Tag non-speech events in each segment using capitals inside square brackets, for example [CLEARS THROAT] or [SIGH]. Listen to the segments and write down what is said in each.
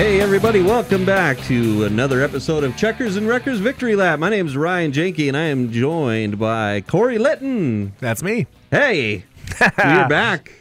Hey, everybody, welcome back to another episode of Checkers and Wreckers Victory Lap. My name is Ryan Janke, and I am joined by Corey Litton. That's me. Hey, [LAUGHS] we're back.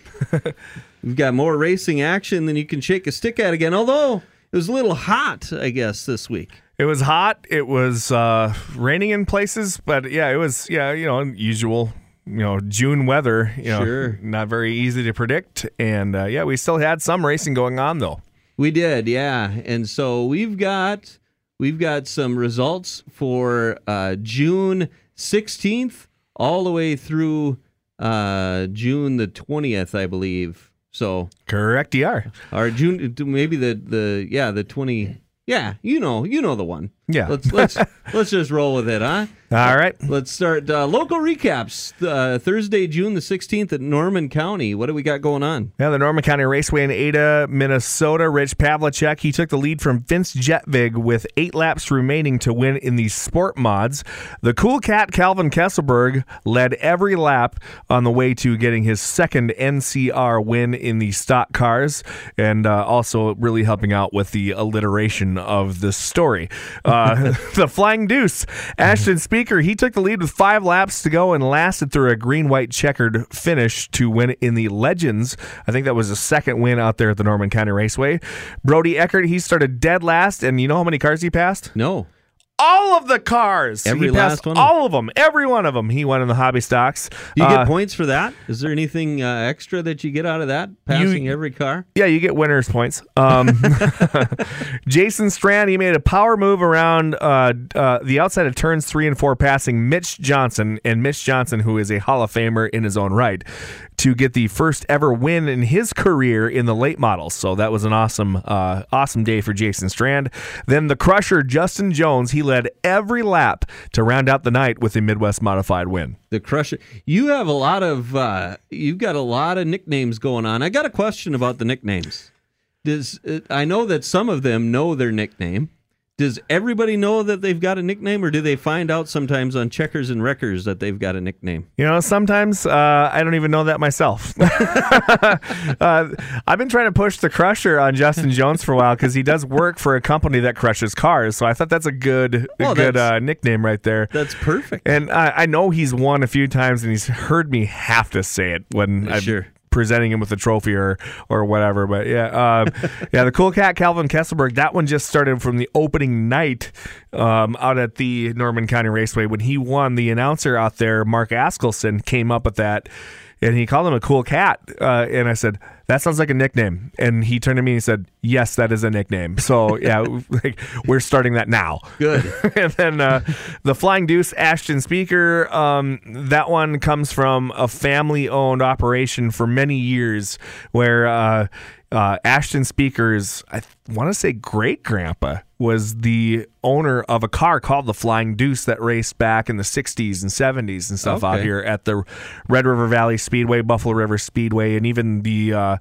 We've got more racing action than you can shake a stick at again, although it was a little hot, I guess, this week. It was hot. It was uh, raining in places, but yeah, it was yeah, you know, usual, you know, June weather. You know, Sure. not very easy to predict, and uh, yeah, we still had some racing going on though. We did, yeah. And so we've got we've got some results for uh, June 16th all the way through uh, June the 20th, I believe. So Correct, you are. or June maybe the the yeah the 20 yeah you know you know the one Yeah. let's let's [LAUGHS] let's just roll with it huh All right. let's start uh, local recaps uh, Thursday June the 16th at Norman County what do we got going on Yeah, the Norman County Raceway in Ada, Minnesota. Rich Pavlicek, he took the lead from Vince Jetvig with eight laps remaining to win in the sport mods. The cool cat Calvin Kesselberg led every lap on the way to getting his second NCR win in the stock cars, and uh, also really helping out with the alliteration of the story. Uh, [LAUGHS] the Flying Deuce, Ashton He took the lead with five laps to go and lasted through a green white checkered finish to win in the Legends. I think that was the second win out there at the Norman County Raceway. Brody Eckert, he started dead last, and you know how many cars he passed? no All of the cars. Every he passed last one? All of them. Every one of them. He won in the hobby stocks. you Uh, get points for that is there anything uh, extra that you get out of that passing every car Yeah, you get winners points. Um, [LAUGHS] Jason Strand, he made a power move around uh, uh, the outside of turns three and four, passing Mitch Johnson, and Mitch Johnson, who is a Hall of Famer in his own right, to get the first ever win in his career in the late models. So that was an awesome, uh, awesome day for Jason Strand. Then the Crusher, Justin Jones, he led every lap to round out the night with a Midwest modified win. The Crusher. You have a lot of uh, you've got a lot of nicknames going on. I got a question about the nicknames. Does uh, I know that some of them know their nickname? Does everybody know that they've got a nickname, or do they find out sometimes on checkers and wreckers that they've got a nickname? You know, sometimes uh, I don't even know that myself. [LAUGHS] uh, I've been trying to push the crusher on Justin Jones for a while because he does work for a company that crushes cars. So I thought that's a good, a Oh, good uh, nickname right there. That's perfect. And I, I know he's won a few times, and he's heard me have to say it when I'm Sure. Presenting him with a trophy or or whatever. But yeah, um, [LAUGHS] yeah, the cool cat Calvin Kesselberg. That one just started from the opening night um, out at the Norman County Raceway when he won. The announcer out there, Mark Askelson, came up with that. And he called him a cool cat. Uh, and I said, that sounds like a nickname. And he turned to me and he said, yes, that is a nickname. So, [LAUGHS] yeah, like, we're starting that now. Good. [LAUGHS] and then uh, the Flying Deuce Ashton Speaker. Um, that one comes from a family-owned operation for many years, where uh, uh, Ashton Speaker's I want to say great grandpa was the owner of a car called the Flying Deuce that raced back in the 60s and 70s and stuff out here at the Red River Valley Speedway, Buffalo River Speedway, and even the uh,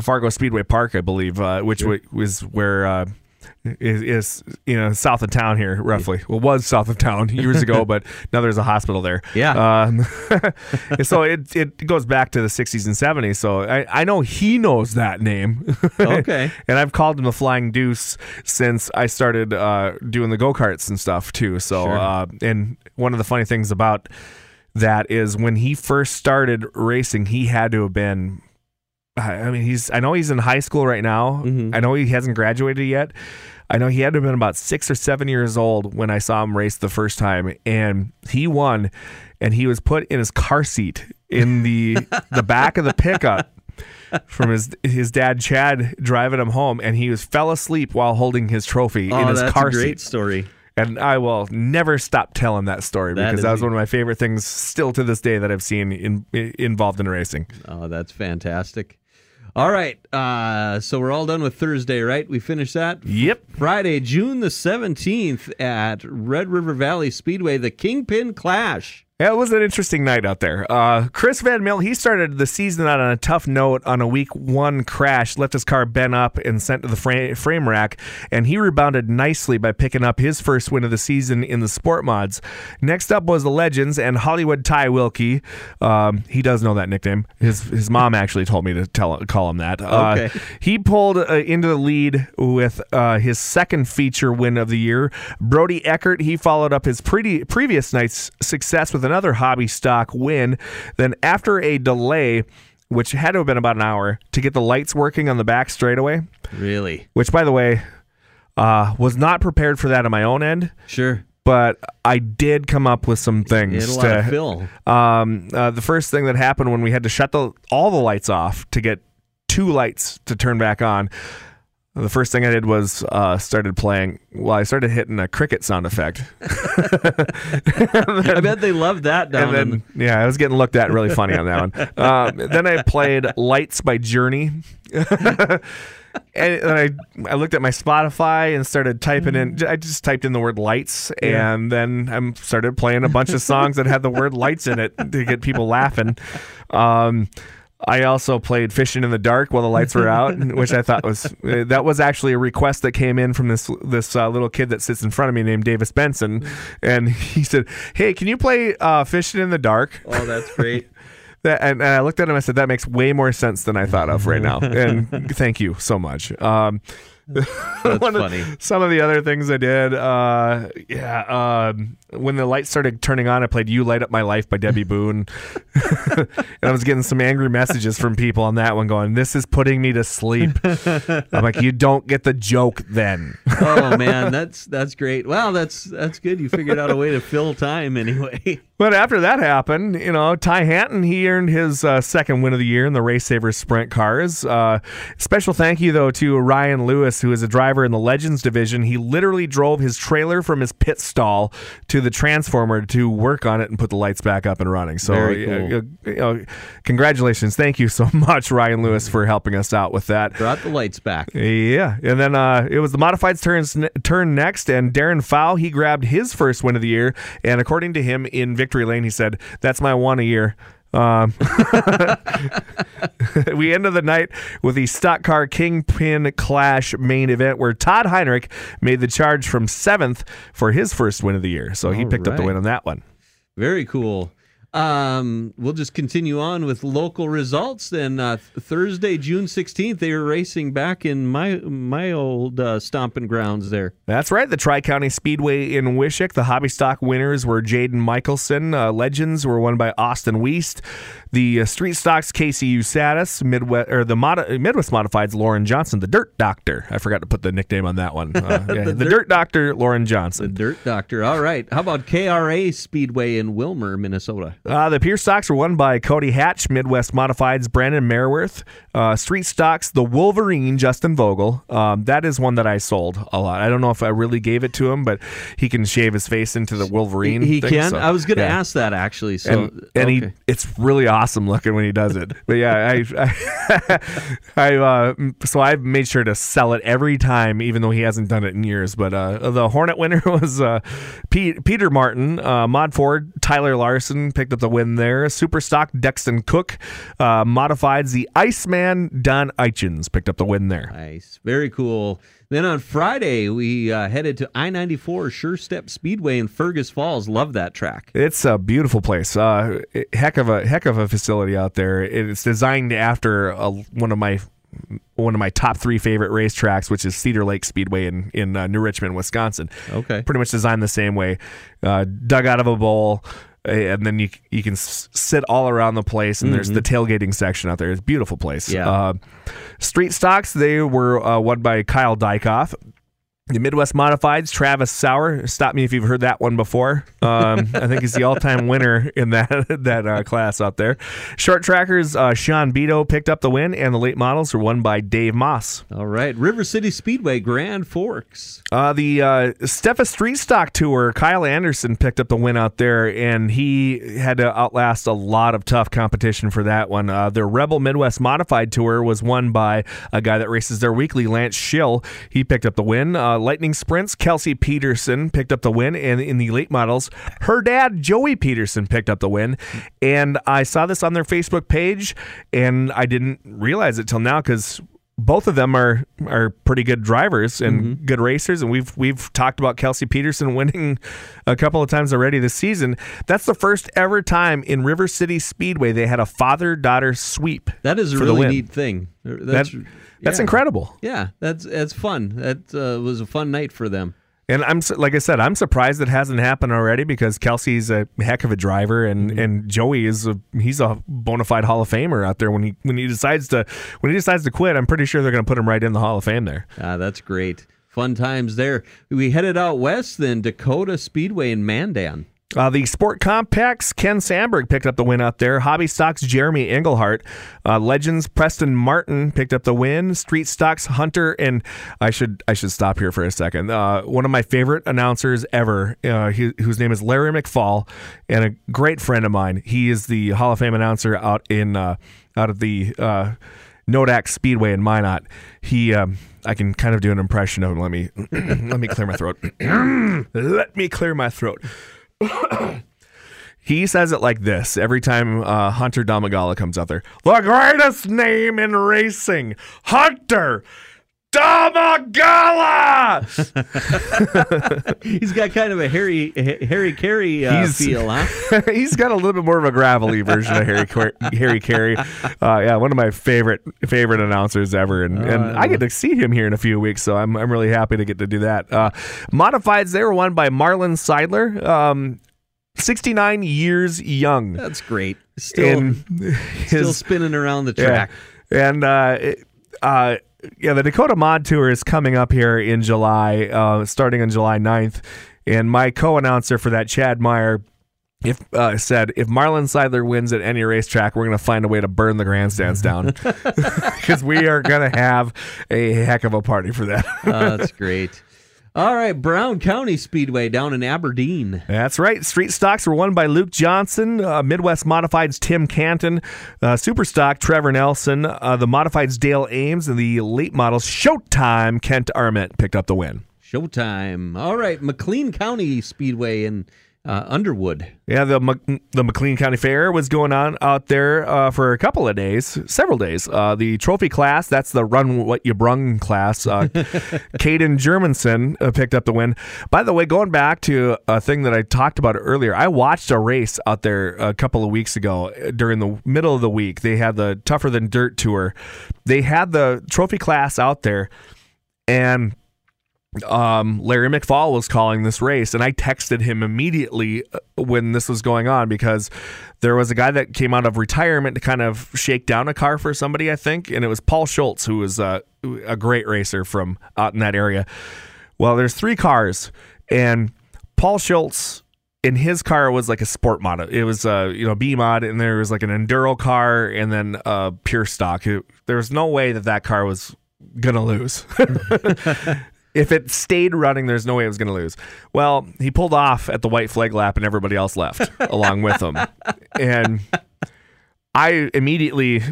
Fargo Speedway Park, I believe, uh, which wa- was where. Is, is you know south of town here roughly well was south of town [LAUGHS] years ago [LAUGHS] but now there's a hospital there Yeah. um, [LAUGHS] so it it goes back to the 60s and 70s so I, I know he knows that name Okay. and I've called him the Flying Deuce since I started uh, doing the go karts and stuff too. So, Sure. uh, and one of the funny things about that is when he first started racing, he had to have been. I mean, he's. I know he's in high school right now. Mhm. I know he hasn't graduated yet. I know he had to have been about six or seven years old when I saw him race the first time, and he won. And he was put in his car seat in the [LAUGHS] the back of the pickup from his his dad Chad driving him home, and he was fell asleep while holding his trophy in oh, his that's car a great seat. story. And I will never stop telling that story That because that was one of my favorite things still to this day that I've seen in, involved in racing. Oh, that's fantastic. All right. Uh, so we're all done with Thursday, right? We finished that. Yep. Friday, June the 17th at Red River Valley Speedway, the Kingpin Clash. Yeah, it was an interesting night out there. Uh, Chris Van Mill, he started the season out on a tough note on a week one crash, left his car bent up and sent to the frame, frame rack, and he rebounded nicely by picking up his first win of the season in the sport mods. Next up was the Legends and Hollywood Ty Wilkie. Um, he does know that nickname. His his mom [LAUGHS] actually told me to tell call him that. Uh, Okay. he pulled uh, into the lead with uh, his second feature win of the year. Brody Eckert, he followed up his pretty previous night's success with another hobby stock win. Then, after a delay, which had to have been about an hour, to get the lights working on the back straightaway, Really? which, by the way, uh, was not prepared for that on my own end. Sure. But I did come up with some things had a lot of to. fill. Um, uh, the first thing that happened when we had to shut the all the lights off to get two lights to turn back on. The first thing I did was uh, started playing. Well, I started hitting a cricket sound effect, [LAUGHS] [LAUGHS] I bet they love that down and then yeah, I was getting looked at really funny on that one. Um, [LAUGHS] then I played "Lights" by Journey, and then I I looked at my Spotify and started typing in. I just typed in the word "lights," and then I started playing a bunch of songs that had the word "lights" in it to get people laughing. Um, I also played "Fishing in the Dark" while the lights were out, which I thought was uh, [LAUGHS] that was actually a request that came in from this this uh, little kid that sits in front of me named Davis Benson, and he said, "Hey, can you play uh, "Fishing in the Dark"?" Oh, that's great. [LAUGHS] That, and, and I looked at him. I said, "That makes way more sense than I thought of right now." [LAUGHS] And thank you so much. Um, That's one of- funny. some of the other things I did, uh, yeah, um, when the lights started turning on, I played "You Light Up My Life" by Debbie Boone, [LAUGHS] and I was getting some angry messages from people on that one, going, "This is putting me to sleep." I'm like, "You don't get the joke, then." [LAUGHS] Oh man, that's that's great. Wow, that's that's good. You figured out a way to fill time anyway. [LAUGHS] But after that happened, you know, Ty Hanton, he earned his uh, second win of the year in the Race Savers Sprint cars. Uh, special thank you, though, to Ryan Lewis, who is a driver in the Legends division. He literally drove his trailer from his pit stall to the transformer to work on it and put the lights back up and running. So, cool. uh, you know, congratulations. Thank you so [LAUGHS] much, Ryan Lewis, for helping us out with that. Brought the lights back. Yeah, and then uh, it was the modifieds turns turn next, and Darren Fow he grabbed his first win of the year, and according to him in victory lane, he said, "That's my one a year." Um, [LAUGHS] we ended the night with the stock car kingpin clash main event where Todd Heinrich made the charge from seventh for his first win of the year, so he All picked up the win on that one. Very cool. Um, we'll just continue on with local results. Then uh, th- Thursday, June sixteenth, they were racing back in my my old uh, stomping grounds there. That's right. The Tri County Speedway in Wishek. The hobby stock winners were Jaden Michelson. Uh, Legends were won by Austin Weist. The uh, street stocks Casey Usatis. Midwest or the mod- Midwest Modifieds Lauren Johnson. The Dirt Doctor. I forgot to put the nickname on that one. Uh, [LAUGHS] yeah, the, Dirt- Dirt Doctor Lauren Johnson. The Dirt Doctor. All right. How about KRA Speedway in Willmar, Minnesota? Uh, the Pierce stocks were won by Cody Hatch, Midwest Modifieds, Brandon Merworth. Uh, street stocks, the Wolverine, Justin Vogel. Um, that is one that I sold a lot. I don't know if I really gave it to him, but he can shave his face into the Wolverine. He thing, can. so, I was going to yeah. ask that actually. So and, and he it's really awesome looking when he does it. But yeah, I I, [LAUGHS] I uh, so I've made sure to sell it every time, even though he hasn't done it in years. But uh, the Hornet winner [LAUGHS] was uh, Pete, Peter Martin, uh, Mod Ford, Tyler Larson picked up the win there. Superstock Dexton Cook, uh, modifieds the Iceman Don Eichens picked up the win there. Nice. Very cool. Then on Friday, we uh, headed to I 94 Sure Step Speedway in Fergus Falls. Love that track. It's a beautiful place. Uh, heck of a heck of a facility out there. It's designed after a, one of my one of my top three favorite racetracks, which is Cedar Lake Speedway in in uh, New Richmond, Wisconsin. Okay. Pretty much designed the same way, uh, dug out of a bowl. Eh, And then you you can s- sit all around the place, and there's the tailgating section out there. It's a beautiful place. Yeah. Uh, street stocks they were uh, won by Kyle Dykoff. The Midwest Modifieds, Travis Sauer. Stop me if you've heard that one before. Um, I think he's the all-time winner in that [LAUGHS] that uh, class out there. Short trackers, uh, Sean Beto picked up the win, and the late models were won by Dave Moss. All right. River City Speedway, Grand Forks. Uh, the uh, Steffes Street Stock Tour, Kyle Anderson picked up the win out there, and he had to outlast a lot of tough competition for that one. Uh, the Rebel Midwest Modified Tour was won by a guy that races there weekly, Lance Schill. He picked up the win. Lightning Sprints, Kelsey Peterson picked up the win, and in the late models, her dad Joey Peterson picked up the win. And I saw this on their Facebook page, and I didn't realize it till now because both of them are are pretty good drivers and Mm-hmm. good racers, and we've we've talked about Kelsey Peterson [LAUGHS] winning a couple of times already this season. That's the first ever time in River City Speedway they had a father daughter sweep. That is a really neat thing. That's That- That's yeah. incredible. Yeah, that's that's fun. That uh, was a fun night for them. And I'm like I said, I'm surprised it hasn't happened already because Kelsey's a heck of a driver, and, Mm-hmm. and Joey is a he's a bona fide Hall of Famer out there. When he when he decides to when he decides to quit, I'm pretty sure they're going to put him right in the Hall of Fame there. Ah, that's great. Fun times there. We headed out west then, Dakota Speedway in Mandan. Uh, the Sport Compacts, Ken Sandberg picked up the win out there. Hobby Stocks, Jeremy Engelhart. Uh, Legends, Preston Martin picked up the win. Street Stocks, Hunter, and I should I should stop here for a second. Uh, one of my favorite announcers ever, uh, he, whose name is Larry McFall, and a great friend of mine. He is the Hall of Fame announcer out in uh, out of the uh, Nodak Speedway in Minot. He, um, I can kind of do an impression of him. Let me [CLEARS THROAT] let me clear my throat. [CLEARS THROAT] let me clear my throat. [COUGHS] He says it like this every time uh, Hunter Domagala comes out there. The greatest name in racing, Hunter Domagala. [LAUGHS] He's got kind of a Harry Harry Caray uh, He's- feel, huh? [LAUGHS] He's got a little bit more of a gravelly version of Harry Quar- Harry Caray. Uh, yeah, one of my favorite favorite announcers ever, and, and I get to see him here in a few weeks, so I'm I'm really happy to get to do that. Uh, modifieds they were won by Marlon Seidler. Um, 69 years young. That's great. Still, in [LAUGHS] still spinning around the track. Yeah. And uh, it- uh, yeah, the Dakota Mod Tour is coming up here in July, uh, starting on July 9th. And my co-announcer for that, Chad Meyer, if uh, said if Marlon Seidler wins at any racetrack, we're going to find a way to burn the grandstands down [LAUGHS] [LAUGHS] because we are going to have a heck of a party for that. Oh, that's great. All right, Brown County Speedway down in Aberdeen. That's right. Street stocks were won by Luke Johnson. Uh, Midwest Modifieds Tim Canton. Uh, Super stock Trevor Nelson. Uh, the Modifieds Dale Ames. And the late models Showtime Kent Arment picked up the win. Showtime. All right, McLean County Speedway in uh, Underwood. Yeah, the Mc- the McLean County Fair was going on out there uh, for a couple of days, several days. Uh, the trophy class, that's the run what you brung class. Uh, [LAUGHS] Caden Germanson uh, picked up the win. By the way, going back to a thing that I talked about earlier, I watched a race out there a couple of weeks ago uh, during the middle of the week. They had the Tougher Than Dirt tour. They had the trophy class out there, and um, Larry McFall was calling this race, and I texted him immediately uh, when this was going on because there was a guy that came out of retirement to kind of shake down a car for somebody, I think, and it was Paul Schultz, who was uh, a great racer from out in that area. Well, there's three cars, and Paul Schultz in his car was like a sport mod. It was uh, you know B mod, and there was like an enduro car, and then uh, pure stock. It- there was no way that that car was gonna lose. [LAUGHS] [LAUGHS] if it stayed running, there's no way it was going to lose. Well, he pulled off at the white flag lap, and everybody else left [LAUGHS] along with him. And I immediately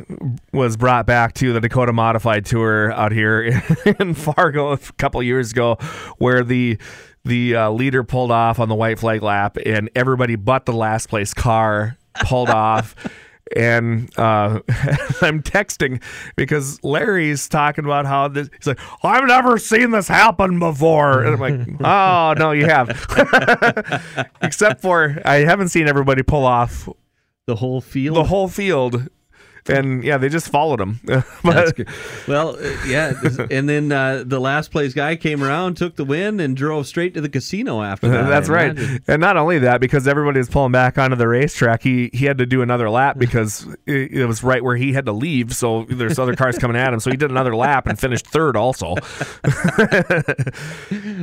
was brought back to the Dakota Modified Tour out here [LAUGHS] in Fargo a couple years ago, where the the uh, leader pulled off on the white flag lap, and everybody but the last place car pulled off. [LAUGHS] And uh, [LAUGHS] I'm texting because Larry's talking about how this. He's like, "I've never seen this happen before," and I'm like, [LAUGHS] "Oh no, you have." [LAUGHS] Except for I haven't seen everybody pull off The whole field. the whole field, and yeah, they just followed him. [LAUGHS] But. Well, uh, yeah, and then uh, the last place guy came around, took the win, and drove straight to the casino after that. that's I right. imagine. And not only that, because everybody was pulling back onto the racetrack, he he had to do another lap [LAUGHS] because it, it was right where he had to leave. So there's other cars coming at him. So he did another lap and finished third also. [LAUGHS]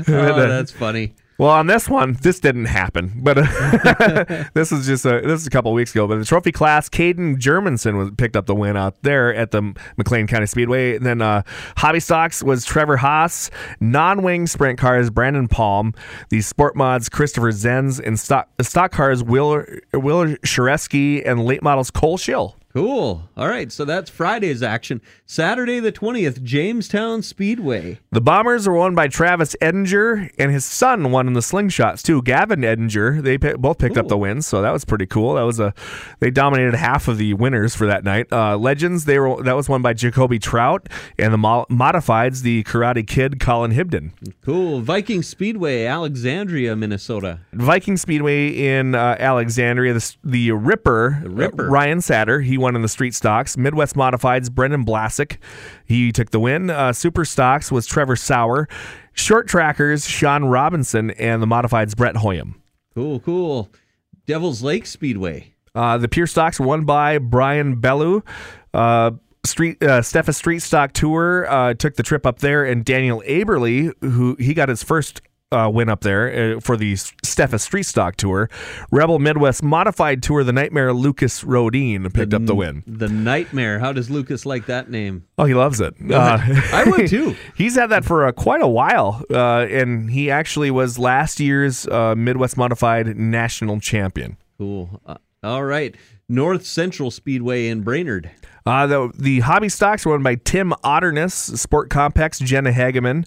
Oh, that's funny. Well, on this one, this didn't happen, but uh, [LAUGHS] this is just a this is a couple weeks ago. But the trophy class, Caden Germanson was picked up the win out there at the McLean County Speedway. And then uh, hobby stocks was Trevor Haas, non-wing sprint cars Brandon Palm, the sport mods Christopher Zenz, and stock stock cars Will Will Shareski and late models Cole Schill. Cool. All right, so that's Friday's action. Saturday the 20th, Jamestown Speedway. The Bombers were won by Travis Edinger, and his son won in the slingshots too. Gavin Edinger, they pi- both picked up the wins, so that was pretty cool. That was a they dominated half of the winners for that night. Uh, Legends, they were that was won by Jacoby Trout, and the mo- modifieds, the Karate Kid, Colin Hibden. Cool. Viking Speedway, Alexandria, Minnesota. Viking Speedway in uh, Alexandria, the, the Ripper, The Ripper. uh, Ryan Satter, he won in the street stocks. Midwest Modifieds, Brendan Blasick, he took the win. Uh, Super Stocks was Trevor Sauer. Short Trackers, Sean Robinson, and the Modifieds, Brett Hoyam. Cool, cool. Devil's Lake Speedway. Uh, the Pure Stocks won by Brian Bellew. Uh, Street uh, Steffes Street Stock Tour uh, took the trip up there, and Daniel Aberly, who he got his first uh, win up there uh, for the Steffes Street Stock Tour. Rebel Midwest Modified Tour, the Nightmare Lucas Rodine picked up the win. The Nightmare. How does Lucas like that name? Oh, he loves it. Uh, I would too. [LAUGHS] He's had that for uh, quite a while, uh, and he actually was last year's uh, Midwest Modified national champion. Cool. Uh, all right. North Central Speedway in Brainerd. Uh, the, the hobby stocks were won by Tim Otterness, Sport Compacts, Jenna Hageman.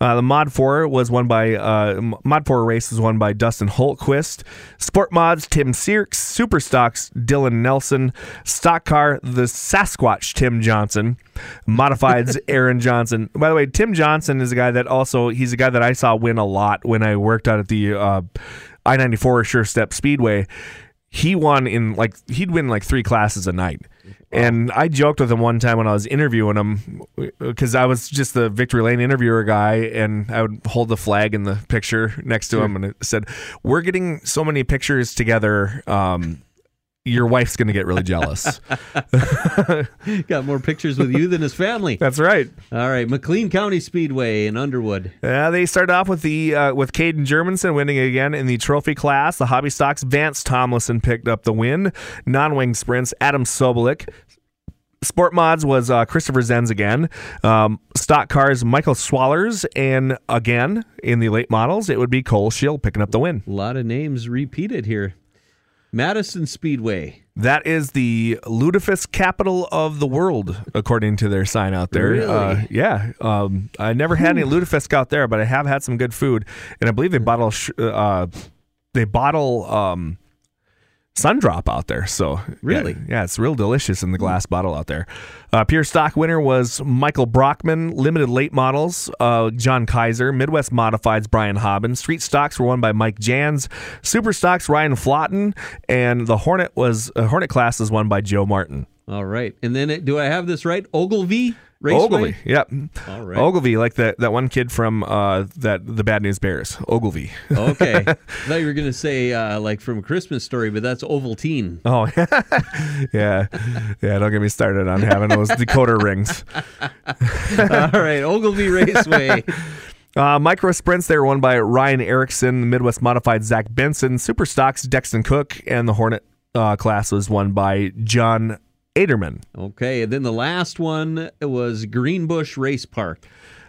Uh, the Mod 4 was won by, uh, Mod 4 race was won by Dustin Holtquist. Sport Mods, Tim Searks. Super Stocks, Dylan Nelson. Stock Car, the Sasquatch, Tim Johnson. Modifieds, [LAUGHS] Aaron Johnson. By the way, Tim Johnson is a guy that also, he's a guy that I saw win a lot when I worked out at the uh, I 94 Sure Step Speedway he won in like he'd win like three classes a night. And i joked with him one time when i was interviewing him because i was just the victory lane interviewer guy and i would hold the flag in the picture next to him and it said we're getting so many pictures together um, your wife's going to get really jealous [LAUGHS] Got more pictures with you than his family. [LAUGHS] that's right All right. McLean County Speedway in Underwood. Yeah, they started off with the uh, with Caden Germanson winning again in the trophy class. The hobby stocks Vance Tomlinson picked up the win. Non-wing sprints Adam Sobolik. Sport mods was uh, Christopher Zenz again. Um, stock cars Michael Swallers and again in the late models it would be Cole Schill picking up the win. A lot of names repeated here. Madison Speedway. That is the lutefisk capital of the world, according to their sign out there. Really? Uh, yeah. Um, I never had any lutefisk out there, but I have had some good food, and I believe they bottle sh- uh, they bottle um, Sundrop out there. So Really? yeah, it's real delicious in the glass bottle out there. Uh, pure stock winner was Michael Brockman. Limited late models, uh, John Kaiser. Midwest modifieds, Brian Hobbin. Street stocks were won by Mike Jans. Super stocks, Ryan Flotten, and the Hornet was uh, Hornet class was won by Joe Martin. All right. And then it, do I have this right? Ogilvie Raceway. Ogilvie, yep. All right. Ogilvie, like that that one kid from uh, that the Bad News Bears. Ogilvie. Okay. [LAUGHS] I thought you were going to say like like from a Christmas story, but that's Ovaltine. Oh, [LAUGHS] yeah, yeah. Don't get me started on having those decoder rings. [LAUGHS] All right. Ogilvie Raceway. Uh, micro sprints, they were won by Ryan Erickson, Midwest Modified Zach Benson, Super Stocks Dexton Cook, and the Hornet uh, class was won by John Aderman. Okay. And then the last one was Greenbush Race Park.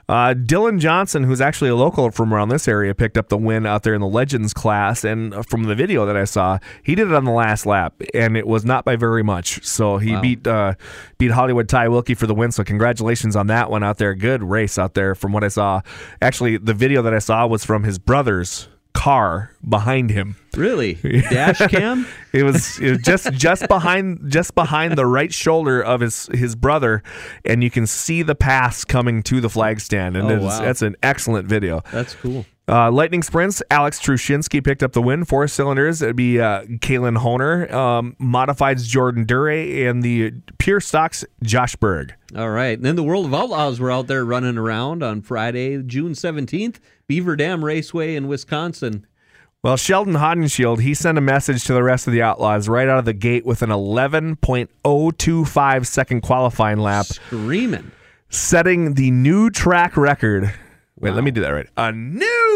Uh, Dylan Johnson, who's actually a local from around this area, picked up the win out there in the Legends class. And from the video that I saw, he did it on the last lap, and it was not by very much. So he Wow. beat uh, beat Hollywood Ty Wilkie for the win. So congratulations on that one out there. Good race out there from what I saw. Actually, the video that I saw was from his brother's car behind him. Really? [LAUGHS] Dash cam? [LAUGHS] It was, it was just just behind just behind the right shoulder of his his brother, and you can see the pass coming to the flag stand, and Oh, it's, wow. that's an excellent video. That's cool. Uh, Lightning Sprints, Alex Trushinsky picked up the win. Four cylinders. It'd be uh, Kalen Honer. Um, modifieds, Jordan Duray. And the Pure Stocks, Josh Berg. All right. And then the World of Outlaws were out there running around on Friday, June 17th, Beaver Dam Raceway in Wisconsin. Well, Sheldon Haudenschild, he sent a message to the rest of the Outlaws right out of the gate with an 11.025 second qualifying lap, Screaming. setting the new track record. Wait, let me do that right. A new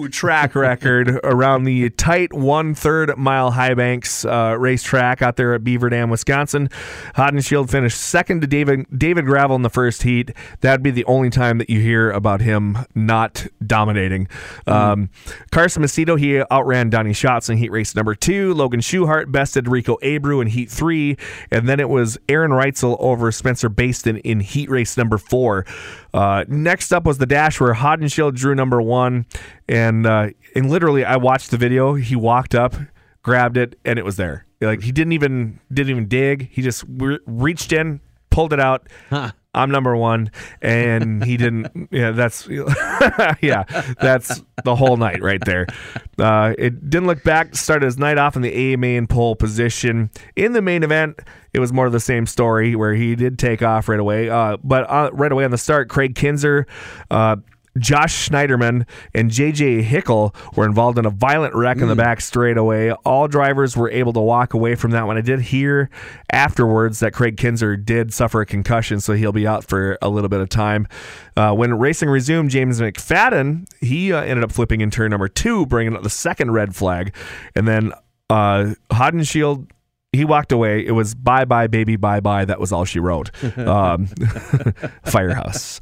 new track record around the tight one third mile high banks uh, racetrack out there at Beaver Dam, Wisconsin. Haudenschild finished second to David David Gravel in the first heat. That'd be the only time that you hear about him not dominating. Mm-hmm. Um, Carson Macedo, he outran Donny Schatz in heat race number two. Logan Schuchart bested Rico Abreu in heat three. And then it was Aaron Reutzel over Spencer Bayston in heat race number four. Uh, next up was the dash where Haudenschild drew number one. And, uh, and literally, I watched the video. He walked up, grabbed it, and it was there. Like he didn't even didn't even dig. He just re- reached in, pulled it out. Huh. I'm number one, and he didn't. [LAUGHS] Yeah, that's [LAUGHS] yeah, that's the whole night right there. Uh, it didn't look back. Started his night off in the AMA in pole position. In the main event, it was more of the same story where he did take off right away. Uh, but uh, right away on the start, Kraig Kinser. Josh Schneiderman and JJ Hickle were involved in a violent wreck in the back straightaway. All drivers were able to walk away from that one. I did hear afterwards that Kraig Kinser did suffer a concussion, so he'll be out for a little bit of time. Uh, when racing resumed, James McFadden he uh, ended up flipping in turn number two, bringing up the second red flag, and then uh, Haudenschild he walked away. It was bye bye, baby, bye bye. That was all she wrote. [LAUGHS] Um, [LAUGHS] Firehouse.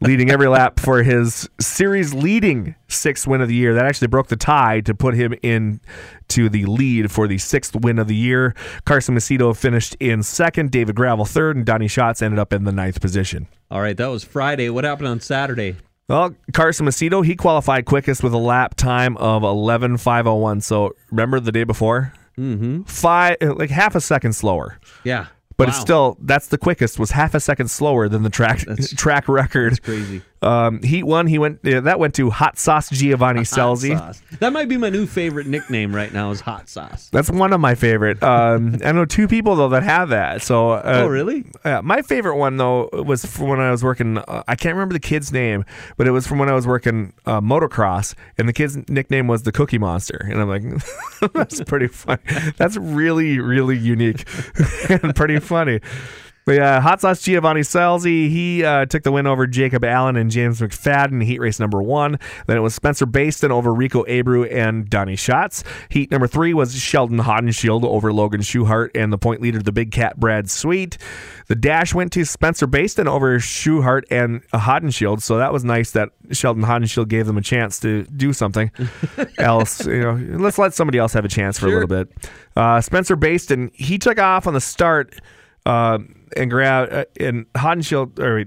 leading every lap for his series leading sixth win of the year. That actually broke the tie to put him in to the lead for the sixth win of the year. Carson Macedo finished in second, David Gravel third, and Donny Schatz ended up in the ninth position. All right, that was Friday. What happened on Saturday? Well, Carson Macedo, he qualified quickest with a lap time of 11.501. So remember the day before? Mm-hmm. Five, like half a second slower. Yeah. But Wow. it's still that's the quickest. Was half a second slower than the track That's- [LAUGHS] track record. crazy. Um, heat one, he went yeah, that went to Hot Sauce Giovanni [LAUGHS] Scelzi. Sauce. That might be my new favorite nickname right now is hot sauce. That's one of my favorite. Um, [LAUGHS] I know two people though that have that. So uh, oh, really? Uh, my favorite one though was from when I was working. Uh, I can't remember the kid's name, but it was from when I was working uh, motocross, and the kid's nickname was the Cookie Monster, and I'm like, [LAUGHS] that's pretty funny. That's really really unique and pretty funny. But yeah, Hot Sauce Giovanni Scelzi, he uh, took the win over Jacob Allen and James McFadden, heat race number one. Then it was Spencer Bayston over Rico Abreu and Donny Schatz. Heat number three was Sheldon Haudenschild over Logan Schuchart and the point leader, the Big Cat Brad Sweet. The dash went to Spencer Bayston over Schuchart and Haudenschild, so that was nice that Sheldon Haudenschild gave them a chance to do something [LAUGHS] else. You know, let's let somebody else have a chance for a little bit. Uh, Spencer Bayston, he took off on the start uh, and grabbed uh, and or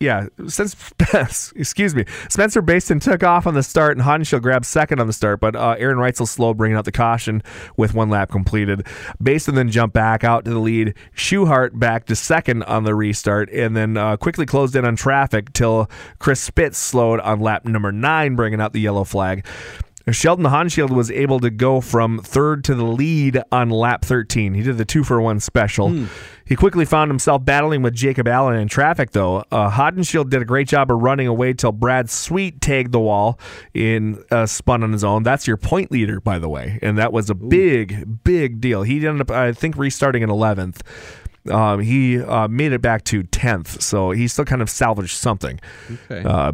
yeah, since [LAUGHS] excuse me, Spencer Bayston took off on the start and Haudenschild grabbed second on the start, but uh, Aaron Reutzel slow bringing out the caution with one lap completed. Bayston then jumped back out to the lead. Schuchart back to second on the restart, and then uh, quickly closed in on traffic till Chris Spitz slowed on lap number nine, bringing out the yellow flag. Sheldon Haudenschild was able to go from third to the lead on lap 13. He did the two for one special. He quickly found himself battling with Jacob Allen in traffic, though. Uh, Haudenschild did a great job of running away till Brad Sweet tagged the wall in uh, spun on his own. That's your point leader, by the way, and that was a big, big deal. He ended up, I think, restarting in 11th. Um, he uh, made it back to 10th, so he still kind of salvaged something. Okay. Uh,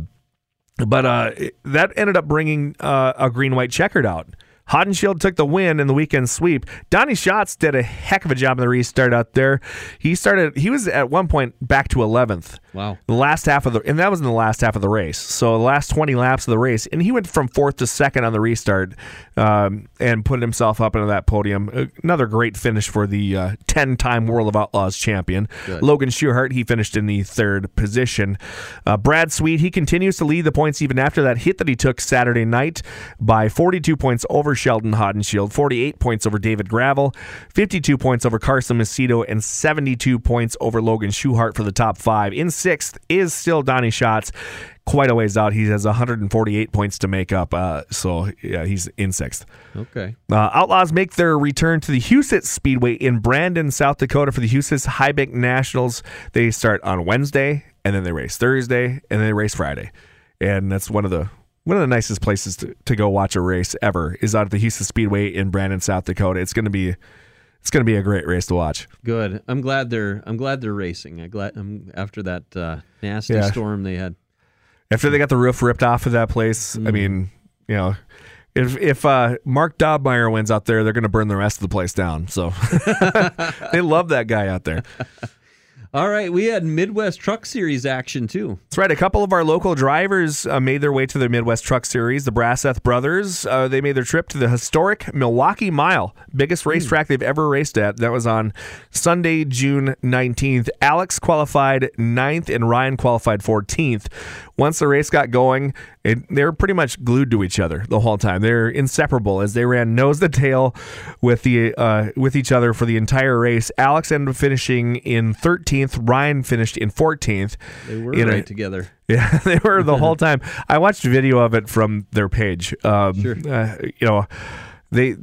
but uh, that ended up bringing uh, a green white checkered out. Haudenschild took the win in the weekend sweep. Donny Schatz did a heck of a job in the restart out there. He started. He was at one point back to 11th. wow. The last half of the, and that was in the last half of the race. So the last 20 laps of the race, and he went from fourth to second on the restart, um, and put himself up into that podium. Uh, Another great finish for the 10 time World of Outlaws champion. Good. Logan Schuchart, he finished in the third position. Uh, Brad Sweet, he continues to lead the points even after that hit that he took Saturday night by 42 points over Sheldon Haudenschild, 48 points over David Gravel, 52 points over Carson Macedo, and 72 points over Logan Schuchart for the top five. In sixth is still Donny Schatz. Quite a ways out. He has 148 points to make up. Uh, so, yeah, he's in sixth. Okay. Uh, Outlaws make their return to the Huset Speedway in Brandon, South Dakota for the Huset High Bank Nationals. They start on Wednesday, and then they race Thursday, and then they race Friday. And that's one of the one of the nicest places to, to go watch a race ever is out at the Huset Speedway in Brandon, South Dakota. It's gonna be it's gonna be a great race to watch. Good. I'm glad they're I'm glad they're racing. I glad I'm after that uh, nasty Yeah. storm they had. After they got the roof ripped off of that place, I mean, you know, if if uh, Mark Dobmeyer wins out there, they're going to burn the rest of the place down. So [LAUGHS] [LAUGHS] they love that guy out there. All right, we had Midwest Truck Series action too. That's right. A couple of our local drivers uh, made their way to the Midwest Truck Series. The Brasseth brothers, uh, they made their trip to the historic Milwaukee Mile, biggest racetrack they've ever raced at. That was on Sunday, June 19th. Alex qualified 9th and Ryan qualified 14th. Once the race got going, it, they were pretty much glued to each other the whole time. They're inseparable as they ran nose to tail with the uh, with each other for the entire race. Alex ended up finishing in 13th. Ryan finished in 14th. They were In a- right together. [LAUGHS] Yeah, they were the whole time. I watched a video of it from their page. Um, Sure. uh, you know, they.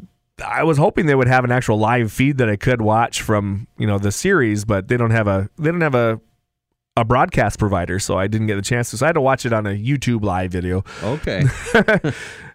I was hoping they would have an actual live feed that I could watch from you know the series, but they don't have a they don't have a a broadcast provider, so I didn't get the chance to. So I had to watch it on a YouTube live video Okay. [LAUGHS]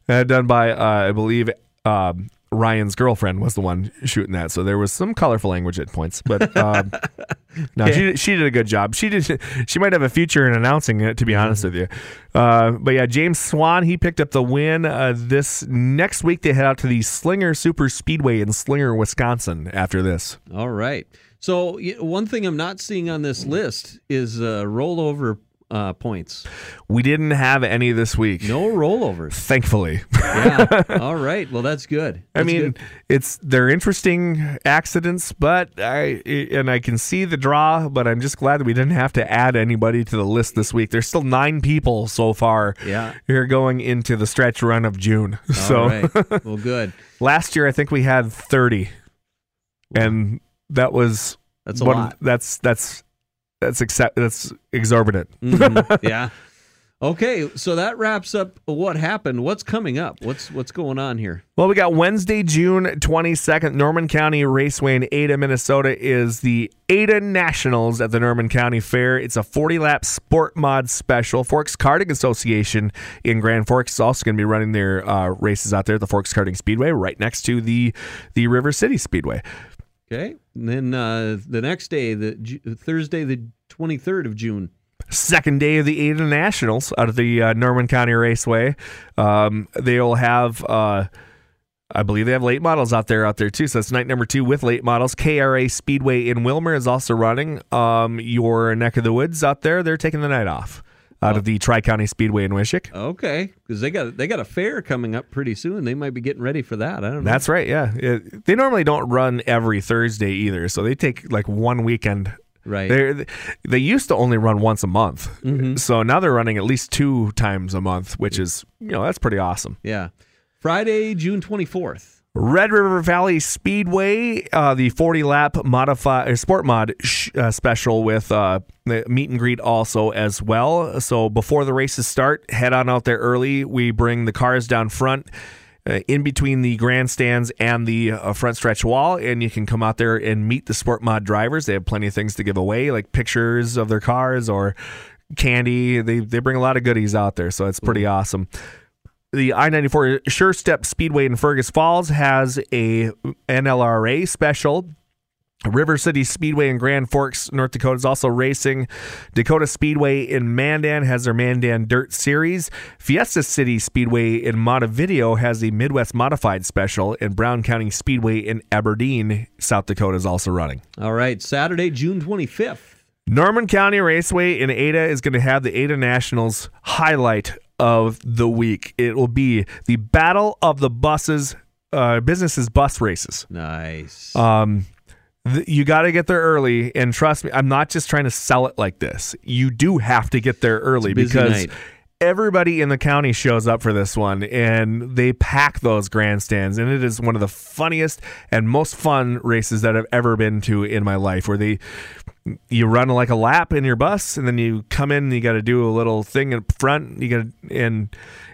uh, done by uh, I believe um, Ryan's girlfriend was the one shooting that. So there was some colorful language at points, but um, [LAUGHS] no, she she did a good job. She did. She might have a future in announcing it, to be honest with you. Uh, but yeah, James Swan he picked up the win. Uh, this next week they head out to the Slinger Super Speedway in Slinger, Wisconsin. After this, All right. So one thing I'm not seeing on this list is uh, rollover uh, points. we didn't have any this week. No rollovers. Thankfully, Yeah. [LAUGHS] All right. Well, that's good. I mean, good. it's they're interesting accidents, but I and I can see the draw, but I'm just glad that we didn't have to add anybody to the list this week. There's still nine people so far. Yeah. Here going into the stretch run of June. [LAUGHS] so All right. [LAUGHS] Well, good. last year I think we had 30, and that was That's a one- lot. That's that's that's accept that's exorbitant. Mhm. [LAUGHS] yeah. Okay, so that wraps up what happened. What's coming up? What's what's going on here? Well, we got Wednesday, June 22nd. Norman County Raceway in Ada, Minnesota is the Ada Nationals at the Norman County Fair. It's a 40 lap sport mod special. Forks Karting Association in Grand Forks is also going to be running their uh, races out there at the Forks Karting Speedway right next to the, the River City Speedway. Okay, and then uh, the next day, the Thursday, the twenty third of June. second day of the Ada Nationals out of the uh, Norman County Raceway. Um, they'll have, uh, I believe they have late models out there out there too. So that's night number two with late models. KRA Speedway in Willmar is also running. Um, your neck of the woods out there, they're taking the night off out of the Tri County Speedway in Wishek. Okay, because they got they got a fair coming up pretty soon. They might be getting ready for that. I don't know. That's right. Yeah, It- they normally don't run every Thursday either, so they take like one weekend. right. They they used to only run once a month, Mm-hmm. so now they're running at least two times a month, which is you know that's pretty awesome. Yeah, Friday, June twenty fourth. Red River Valley Speedway, uh, the 40 lap modify uh, sport mod sh- uh, special with uh, the meet and greet also as well. So before the races start, head on out there early. We bring the cars down front. Uh, in between the grandstands and the uh, front stretch wall, and you can come out there and meet the sport mod drivers. They have plenty of things to give away, like pictures of their cars or candy. They they bring a lot of goodies out there, so it's pretty awesome the I 94 Sure Step Speedway in Fergus Falls has a NLRA special. River City Speedway in Grand Forks, North Dakota is also racing. Dakota Speedway in Mandan has their Mandan Dirt Series. Fiesta City Speedway in Montevideo has the Midwest Modified Special, and Brown County Speedway in Aberdeen, South Dakota is also running. All right, Saturday, June twenty fifth. Norman County Raceway in Ada is going to have the Ada Nationals highlight of the week. It will be the Battle of the Buses, uh, businesses bus races. Nice. Um, th- you got to get there early, and trust me, I'm not just trying to sell it like this. You do have to get there early because night. everybody in the county shows up for this one, and they pack those grandstands, and it is one of the funniest and most fun races that I've ever been to in my life. Where they you run like a lap in your bus, and then you come in, and you got to do a little thing in front. You got to and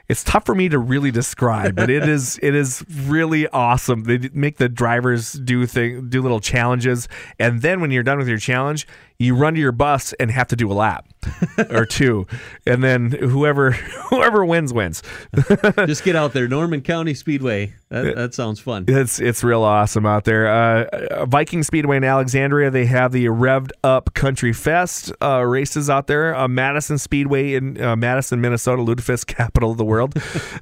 it's tough for me to really describe, but it is it is really awesome. They make the drivers do thing do little challenges, and then when you're done with your challenge, you run to your bus and have to do a lap [LAUGHS] or two, and then whoever whoever wins wins. [LAUGHS] Just get out there, Norman County Speedway. That, that sounds fun. It's it's real awesome out there. Uh, Viking Speedway in Alexandria, they have the Revved Up Country Fest uh, races out there. Uh, Madison Speedway in uh, Madison, Minnesota, Lutefisk, capital of the world.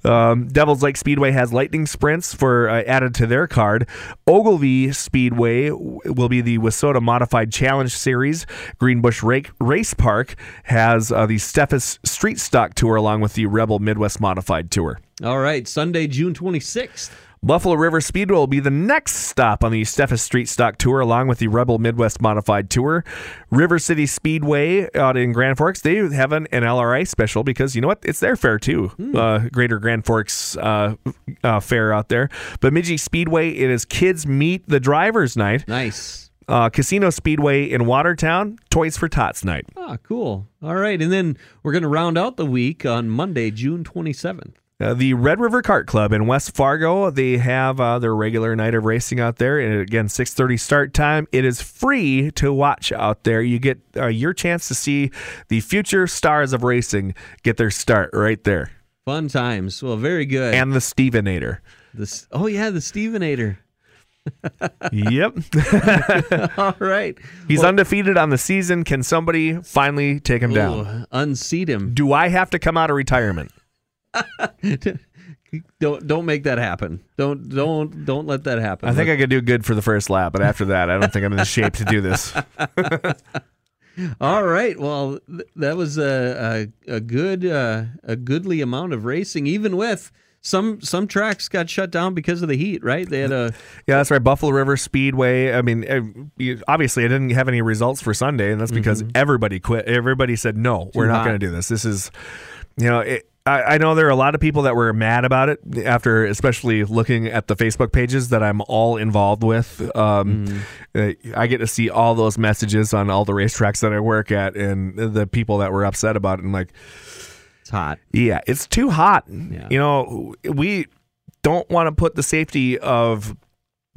Um, Devils Lake Speedway has lightning sprints for uh, added to their card. Ogilvie Speedway will be the Wissota Modified Challenge Series. Greenbush Rake Race Park has uh, the Steffes Street Stock Tour along with the Rebel Midwest Modified Tour. All right, Sunday, June 26th. Buffalo River Speedway will be the next stop on the Steffes Street Stock Tour, along with the Rebel Midwest Modified Tour. River City Speedway out in Grand Forks, they have an, an LRI special because you know what? It's their fair too. Uh, Greater Grand Forks uh, uh, fair out there. Bemidji Speedway, it is Kids Meet the Drivers Night. Nice. Uh, Casino Speedway in Watertown, Toys for Tots Night. Ah, cool. All right, and then we're going to round out the week on Monday, June 27th. Uh, the Red River Kart Club in West Fargo, they have uh, their regular night of racing out there. And again, 6.30 start time. It is free to watch out there. You get uh, your chance to see the future stars of racing get their start right there. Fun times. Well, very good. And the Stevenator. this, oh yeah, the Stevenator. [LAUGHS] yep. [LAUGHS] All right. He's undefeated on the season. Can somebody finally take him down? Unseat him. Do I have to come out of retirement? [LAUGHS] don't don't make that happen. Don't don't don't let that happen. I think I could do good for the first lap, but after that, I don't think I'm in the shape to do this. [LAUGHS] All right. Well, th- that was a a, a good uh, a goodly amount of racing, even with some some tracks got shut down because of the heat. Right? They had a [LAUGHS] Yeah, that's right. Buffalo River Speedway. I mean, eh, obviously, I didn't have any results for Sunday, and that's because everybody quit. Everybody said, no, we're not going to do this. This is, you know, it, I, I know there are a lot of people that were mad about it after, especially looking at the Facebook pages that I'm all involved with. Um, eh, I get to see all those messages on all the racetracks that I work at, and the people that were upset about it. And like, it's hot. yeah, it's too hot. Yeah. You know, we don't want to put the safety of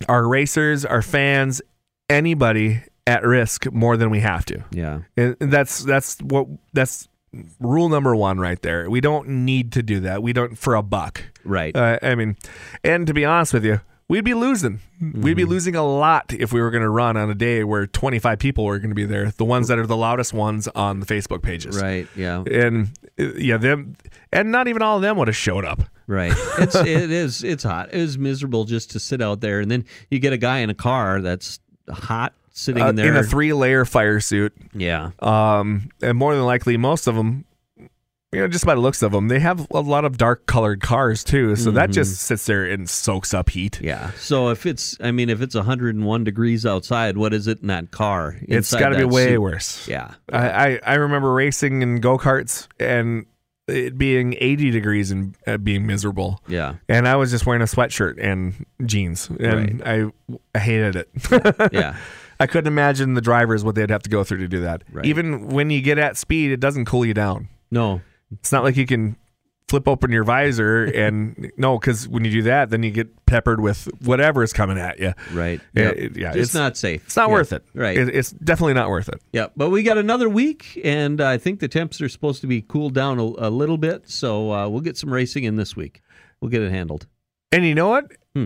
our racers, our fans, anybody at risk more than we have to. Yeah. And that's that's what that's rule number 1 right there. We don't need to do that. We don't for a buck. Right. Uh, I mean, and to be honest with you, we'd be losing. We'd Mm-hmm. be losing a lot if we were going to run on a day where 25 people were going to be there, the ones that are the loudest ones on the Facebook pages. right. Yeah. And uh, yeah, them and not even all of them would have showed up. Right. It's [LAUGHS] it is it's hot. It was miserable just to sit out there, and then you get a guy in a car that's hot sitting Uh, in there. in a three-layer fire suit. yeah. Um, and more than likely, most of them, you know, just by the looks of them, they have a lot of dark-colored cars too. So that just sits there and soaks up heat. Mm-hmm. Yeah. So if it's, I mean, if it's 101 degrees outside, what is it in that car? it's got to be way suit? worse. Yeah. I, I I remember racing in go karts and it being 80 degrees and uh, being miserable. Yeah. And I was just wearing a sweatshirt and jeans, and I, I hated it. Yeah. [LAUGHS] I couldn't imagine the drivers what they'd have to go through to do that. Right. Even when you get at speed, it doesn't cool you down. No. It's not like you can flip open your visor and [LAUGHS] no, because when you do that, then you get peppered with whatever is coming at you. Right. Yeah, Yep. it- yeah, Just it's- not safe. It's not Yeah. worth it. Right. It- it's definitely not worth it. Yeah, but we got another week, and I think the temps are supposed to be cooled down a, a little bit. So uh, we'll get some racing in this week. We'll get it handled. And you know what? Hmm.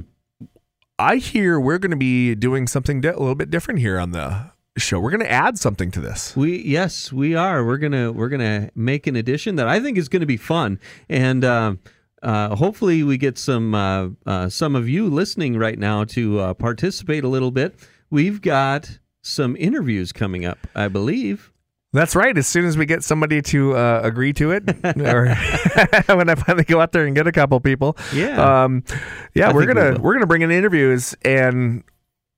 I hear we're going to be doing something a little bit different here on the show. We're going to add something to this. We yes, we are. We're gonna we're gonna make an addition that I think is going to be fun, and um, uh, hopefully we get some uh, uh, some of you listening right now to uh, participate a little bit. We've got some interviews coming up, I believe. That's right. As soon as we get somebody to uh, agree to it, [LAUGHS] or [LAUGHS] when I finally go out there and get a couple people, Yeah. um, yeah, I we're gonna we are gonna bring in interviews, and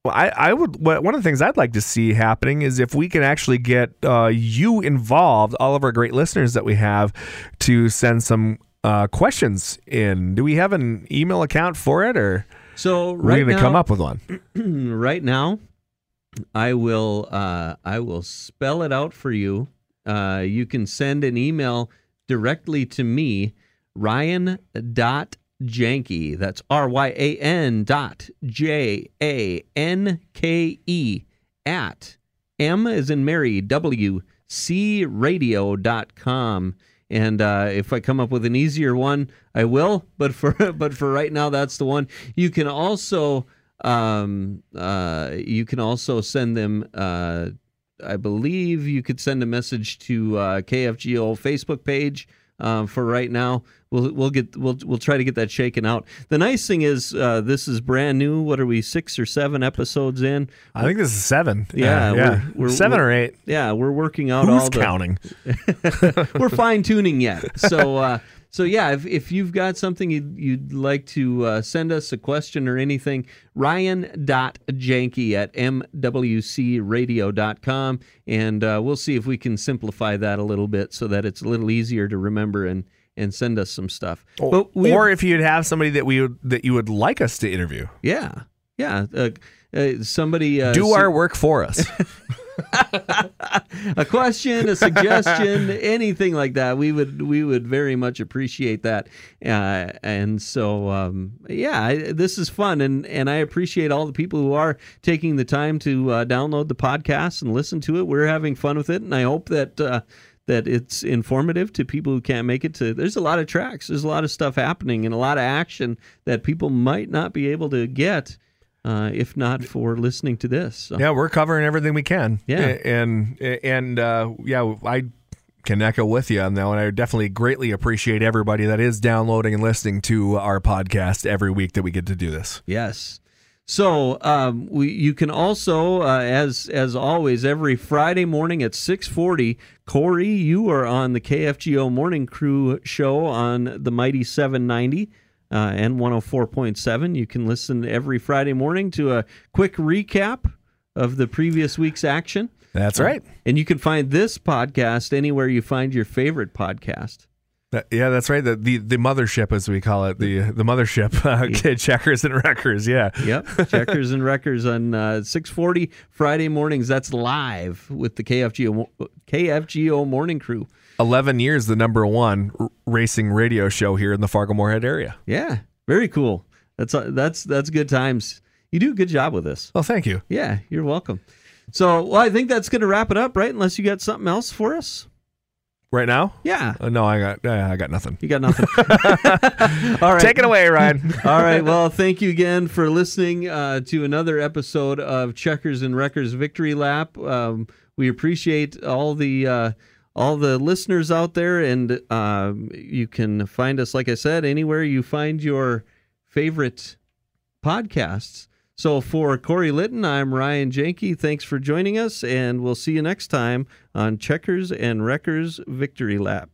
I I would one of the things I'd like to see happening is if we can actually get uh, you involved, all of our great listeners that we have, to send some uh, questions in. Do we have an email account for it, or So we're right gonna now, come up with one? [CLEARS THROAT] right now, I will uh, I will spell it out for you. Uh, you can send an email directly to me, Ryan dot Janke. That's R Y A N dot J A N K E at M as in Mary W C Radio dot com. And uh, if I come up with an easier one, I will. But for [LAUGHS] but for right now, that's the one. You can also um, uh, you can also send them. Uh, I believe you could send a message to uh, KFGO Facebook page uh, for right now. we'll we'll get we'll we'll try to get that shaken out. The nice thing is uh, this is brand new. What are we six or seven episodes in? I think this is seven. Yeah, yeah, we're- we're- 7 we're- or eight. Yeah, we're working out all the counting? [LAUGHS] we're fine tuning yet. So uh, so yeah, if, if you've got something you'd, you'd like to uh, send us a question or anything, ryan.janke at mwcradio.com. And uh, we'll see if we can simplify that a little bit so that it's a little easier to remember and, and send us some stuff. We- or if you'd have somebody that we would, that you would like us to interview, yeah, yeah. Uh, uh, somebody uh, do our work for us. [LAUGHS] [LAUGHS] a question, a suggestion, [LAUGHS] anything like that, we would we would very much appreciate that. Uh, and so, um, yeah, I, this is fun, and and I appreciate all the people who are taking the time to uh, download the podcast and listen to it. We're having fun with it, and I hope that. Uh, that it's informative to people who can't make it to there's a lot of tracks there's a lot of stuff happening and a lot of action that people might not be able to get uh, if not for listening to this so. yeah, we're covering everything we can. Yeah. And and uh, yeah, I can echo with you on that one. I definitely greatly appreciate everybody that is downloading and listening to our podcast every week that we get to do this. Yes. So um, we you can also uh, as as always every Friday morning at six forty. Corey, you are on the KFGO Morning Crew show on the mighty seven ninety. Uh, and 104.7. You can listen every Friday morning to a quick recap of the previous week's action. That's right. And you can find this podcast anywhere you find your favorite podcast. Yeah, that's right. The, the the mothership, as we call it, the the mothership, uh, [LAUGHS] checkers and wreckers. Yeah, Yep, checkers and wreckers on uh, 6:40 Friday mornings. That's live with the KFGO KFGO morning crew. eleven years, the number one r- racing radio show here in the Fargo Moorhead area. Yeah, very cool. That's uh, that's that's good times. You do a good job with this. Well, thank you. Yeah, you're welcome. So, well, I think that's going to wrap it up, right? Unless you got something else for us. Right now, Yeah, uh, no, I got uh, I got nothing. you got nothing. [LAUGHS] [LAUGHS] All right. Take it away, Ryan. [LAUGHS] All right. Well, thank you again for listening uh, to another episode of Checkers and Wreckers Victory Lap. Um, we appreciate all the uh, all the listeners out there, and um, you can find us, like I said, anywhere you find your favorite podcasts. So for Corey Litton, I'm Ryan Janke. Thanks for joining us, and we'll see you next time on Checkers and Wreckers Victory Lap.